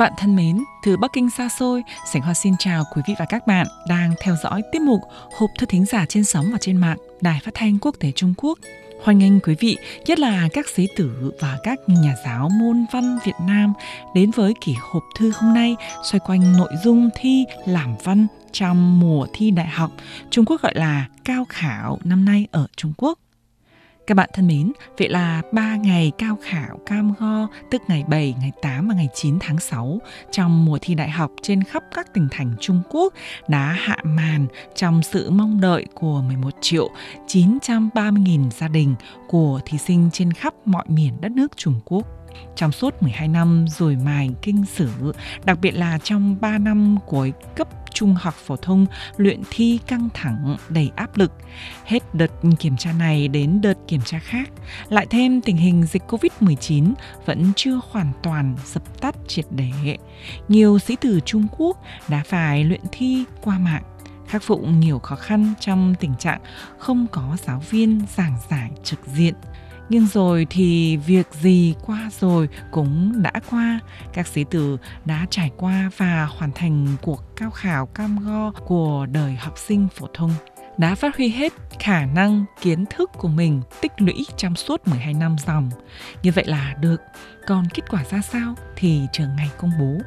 bạn thân mến, từ Bắc Kinh xa xôi, Sảnh Hoa xin chào quý vị và các bạn đang theo dõi tiết mục Hộp thư thính giả trên sóng và trên mạng Đài Phát thanh Quốc tế Trung Quốc. Hoan nghênh quý vị, nhất là các sĩ tử và các nhà giáo môn văn Việt Nam đến với kỳ hộp thư hôm nay xoay quanh nội dung thi làm văn trong mùa thi đại học, Trung Quốc gọi là cao khảo năm nay ở Trung Quốc. Các bạn thân mến, vậy là 3 ngày cao khảo cam go, tức ngày 7, ngày 8 và ngày 9 tháng 6 trong mùa thi đại học trên khắp các tỉnh thành Trung Quốc đã hạ màn trong sự mong đợi của 11 triệu 930.000 gia đình của thí sinh trên khắp mọi miền đất nước Trung Quốc. Trong suốt 12 năm rồi mài kinh sử, đặc biệt là trong 3 năm cuối cấp trung học phổ thông luyện thi căng thẳng đầy áp lực. Hết đợt kiểm tra này đến đợt kiểm tra khác. Lại thêm tình hình dịch covid-19 vẫn chưa hoàn toàn dập tắt triệt để. Nhiều sĩ tử trung quốc đã phải luyện thi qua mạng khắc phục nhiều khó khăn trong tình trạng không có giáo viên giảng giải trực diện nhưng rồi thì việc gì qua rồi cũng đã qua các sĩ tử đã trải qua và hoàn thành cuộc cao khảo cam go của đời học sinh phổ thông đã phát huy hết khả năng kiến thức của mình tích lũy trong suốt 12 năm dòng. Như vậy là được. Còn kết quả ra sao thì trường ngày công bố.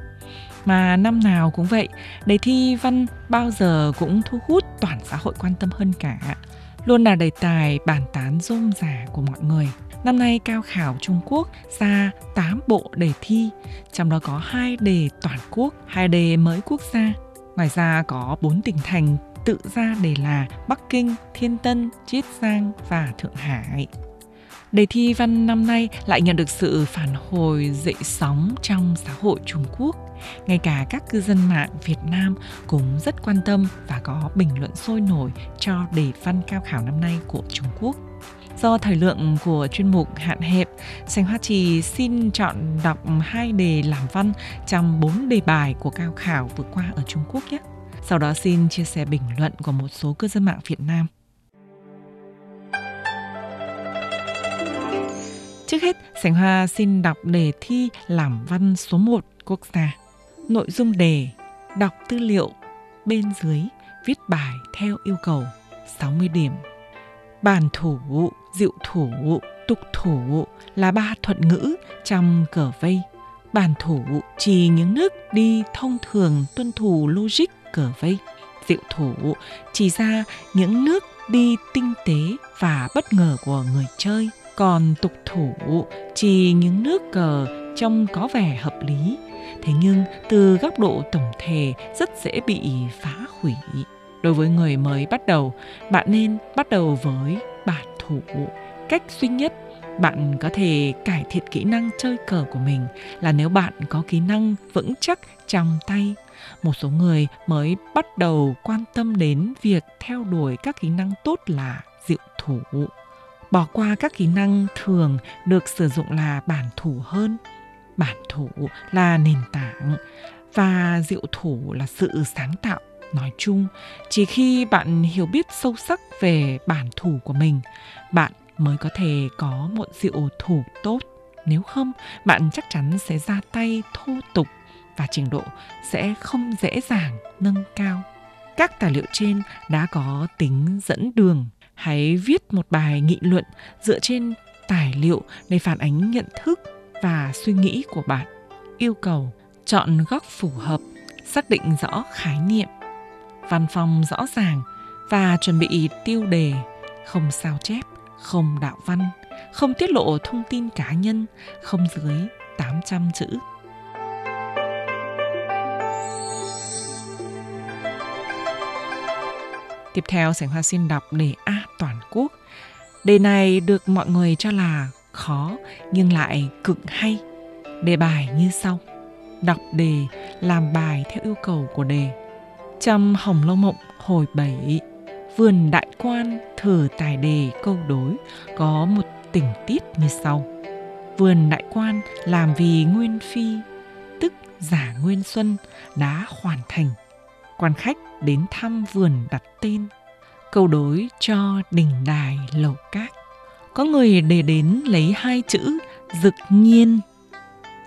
Mà năm nào cũng vậy, đề thi văn bao giờ cũng thu hút toàn xã hội quan tâm hơn cả luôn là đề tài bàn tán rôm rả của mọi người. Năm nay cao khảo Trung Quốc ra 8 bộ đề thi, trong đó có hai đề toàn quốc, hai đề mới quốc gia. Ngoài ra có 4 tỉnh thành tự ra đề là Bắc Kinh, Thiên Tân, Chiết Giang và Thượng Hải. Đề thi văn năm nay lại nhận được sự phản hồi dậy sóng trong xã hội Trung Quốc. Ngay cả các cư dân mạng Việt Nam cũng rất quan tâm và có bình luận sôi nổi cho đề văn cao khảo năm nay của Trung Quốc. Do thời lượng của chuyên mục hạn hẹp, Sành Hoa Trì xin chọn đọc hai đề làm văn trong bốn đề bài của cao khảo vừa qua ở Trung Quốc nhé. Sau đó xin chia sẻ bình luận của một số cư dân mạng Việt Nam. Hết, sảnh Hoa xin đọc đề thi làm văn số 1 quốc gia. Nội dung đề, đọc tư liệu, bên dưới, viết bài theo yêu cầu 60 điểm. Bản thủ, diệu thủ, tục thủ là ba thuật ngữ trong cờ vây. Bản thủ chỉ những nước đi thông thường tuân thủ logic cờ vây. Diệu thủ chỉ ra những nước đi tinh tế và bất ngờ của người chơi – còn tục thủ, chỉ những nước cờ trông có vẻ hợp lý. Thế nhưng, từ góc độ tổng thể, rất dễ bị phá hủy. Đối với người mới bắt đầu, bạn nên bắt đầu với bản thủ. Cách duy nhất, bạn có thể cải thiện kỹ năng chơi cờ của mình là nếu bạn có kỹ năng vững chắc trong tay. Một số người mới bắt đầu quan tâm đến việc theo đuổi các kỹ năng tốt là diệu thủ bỏ qua các kỹ năng thường được sử dụng là bản thủ hơn. Bản thủ là nền tảng và diệu thủ là sự sáng tạo, nói chung. Chỉ khi bạn hiểu biết sâu sắc về bản thủ của mình, bạn mới có thể có một diệu thủ tốt. Nếu không, bạn chắc chắn sẽ ra tay thô tục và trình độ sẽ không dễ dàng nâng cao. Các tài liệu trên đã có tính dẫn đường hãy viết một bài nghị luận dựa trên tài liệu để phản ánh nhận thức và suy nghĩ của bạn. Yêu cầu chọn góc phù hợp, xác định rõ khái niệm, văn phòng rõ ràng và chuẩn bị tiêu đề không sao chép, không đạo văn, không tiết lộ thông tin cá nhân, không dưới 800 chữ. Tiếp theo Sảnh Hoa xin đọc đề A toàn quốc. Đề này được mọi người cho là khó nhưng lại cực hay. Đề bài như sau. Đọc đề, làm bài theo yêu cầu của đề. Trong Hồng Lâu Mộng hồi 7, vườn đại quan thử tài đề câu đối có một tình tiết như sau. Vườn đại quan làm vì Nguyên Phi, tức giả Nguyên Xuân, đã hoàn thành quan khách đến thăm vườn đặt tên câu đối cho đình đài lầu cát có người đề đến lấy hai chữ dực nhiên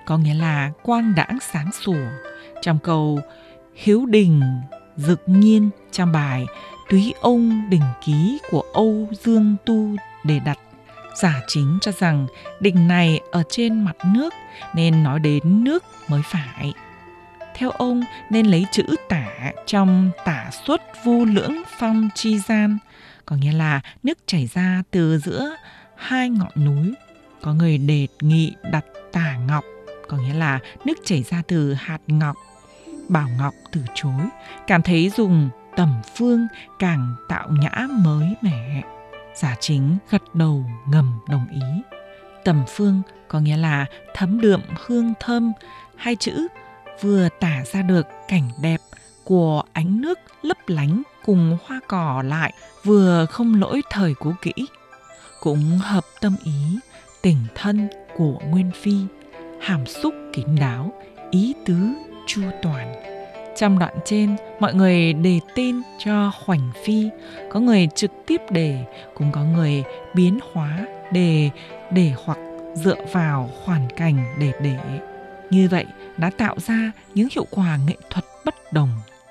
có nghĩa là quang đãng sáng sủa. Trong câu hiếu đình, dực nhiên trong bài túy ông đình ký của Âu Dương Tu để đặt giả chính cho rằng đình này ở trên mặt nước nên nói đến nước mới phải. Theo ông nên lấy chữ tả trong tả xuất vu lưỡng phong chi gian, có nghĩa là nước chảy ra từ giữa hai ngọn núi. Có người đề nghị đặt tả ngọc, có nghĩa là nước chảy ra từ hạt ngọc. Bảo Ngọc từ chối, cảm thấy dùng tầm phương càng tạo nhã mới mẻ. Giả chính gật đầu ngầm đồng ý. Tầm phương có nghĩa là thấm đượm hương thơm, hai chữ vừa tả ra được cảnh đẹp của ánh nước lấp lánh cùng hoa cỏ lại vừa không lỗi thời cũ kỹ, cũng hợp tâm ý tình thân của nguyên phi, hàm xúc kín đáo, ý tứ chu toàn. Trong đoạn trên, mọi người đề tên cho khoảnh phi, có người trực tiếp đề cũng có người biến hóa đề để hoặc dựa vào hoàn cảnh để để như vậy, đã tạo ra những hiệu quả nghệ thuật bất đồng.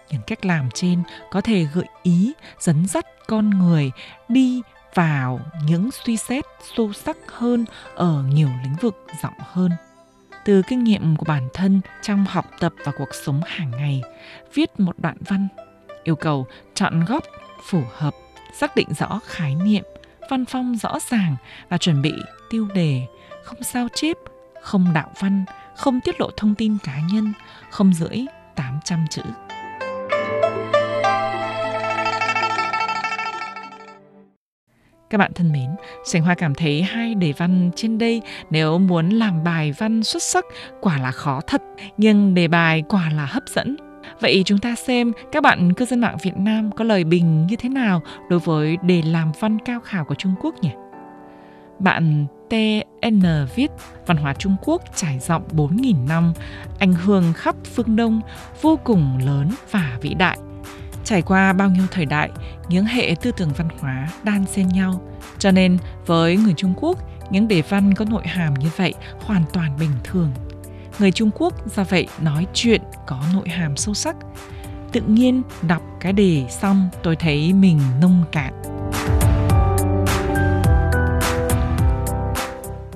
Những cách làm trên có thể gợi ý, dẫn dắt con người đi vào những suy xét sâu sắc hơn ở nhiều lĩnh vực rộng hơn. Từ kinh nghiệm của bản thân trong học tập và cuộc sống hàng ngày, viết một đoạn văn, yêu cầu chọn góc phù hợp, xác định rõ khái niệm, văn phong rõ ràng và chuẩn bị tiêu đề, không sao chép, không đạo văn không tiết lộ thông tin cá nhân không rưỡi 800 chữ Các bạn thân mến, Sành Hoa cảm thấy hai đề văn trên đây nếu muốn làm bài văn xuất sắc quả là khó thật, nhưng đề bài quả là hấp dẫn. Vậy chúng ta xem các bạn cư dân mạng Việt Nam có lời bình như thế nào đối với đề làm văn cao khảo của Trung Quốc nhỉ? Bạn TN viết văn hóa Trung Quốc trải rộng 4.000 năm, ảnh hưởng khắp phương Đông vô cùng lớn và vĩ đại Trải qua bao nhiêu thời đại, những hệ tư tưởng văn hóa đan xen nhau, cho nên với người Trung Quốc, những đề văn có nội hàm như vậy hoàn toàn bình thường. Người Trung Quốc do vậy nói chuyện có nội hàm sâu sắc. Tự nhiên đọc cái đề xong tôi thấy mình nông cạn.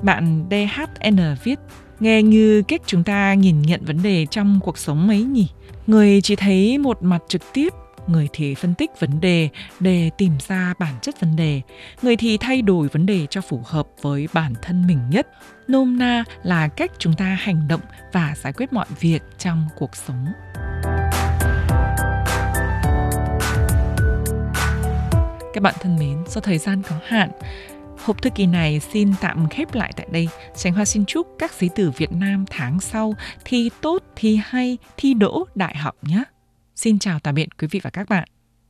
Bạn DHN viết, nghe như cách chúng ta nhìn nhận vấn đề trong cuộc sống ấy nhỉ? Người chỉ thấy một mặt trực tiếp người thì phân tích vấn đề để tìm ra bản chất vấn đề. Người thì thay đổi vấn đề cho phù hợp với bản thân mình nhất. Nôm na là cách chúng ta hành động và giải quyết mọi việc trong cuộc sống. Các bạn thân mến do thời gian có hạn Hộp thư kỳ này xin tạm khép lại tại đây. Tránh Hoa xin chúc các sĩ tử Việt Nam tháng sau thi tốt, thi hay, thi đỗ đại học nhé. Xin chào tạm biệt quý vị và các bạn.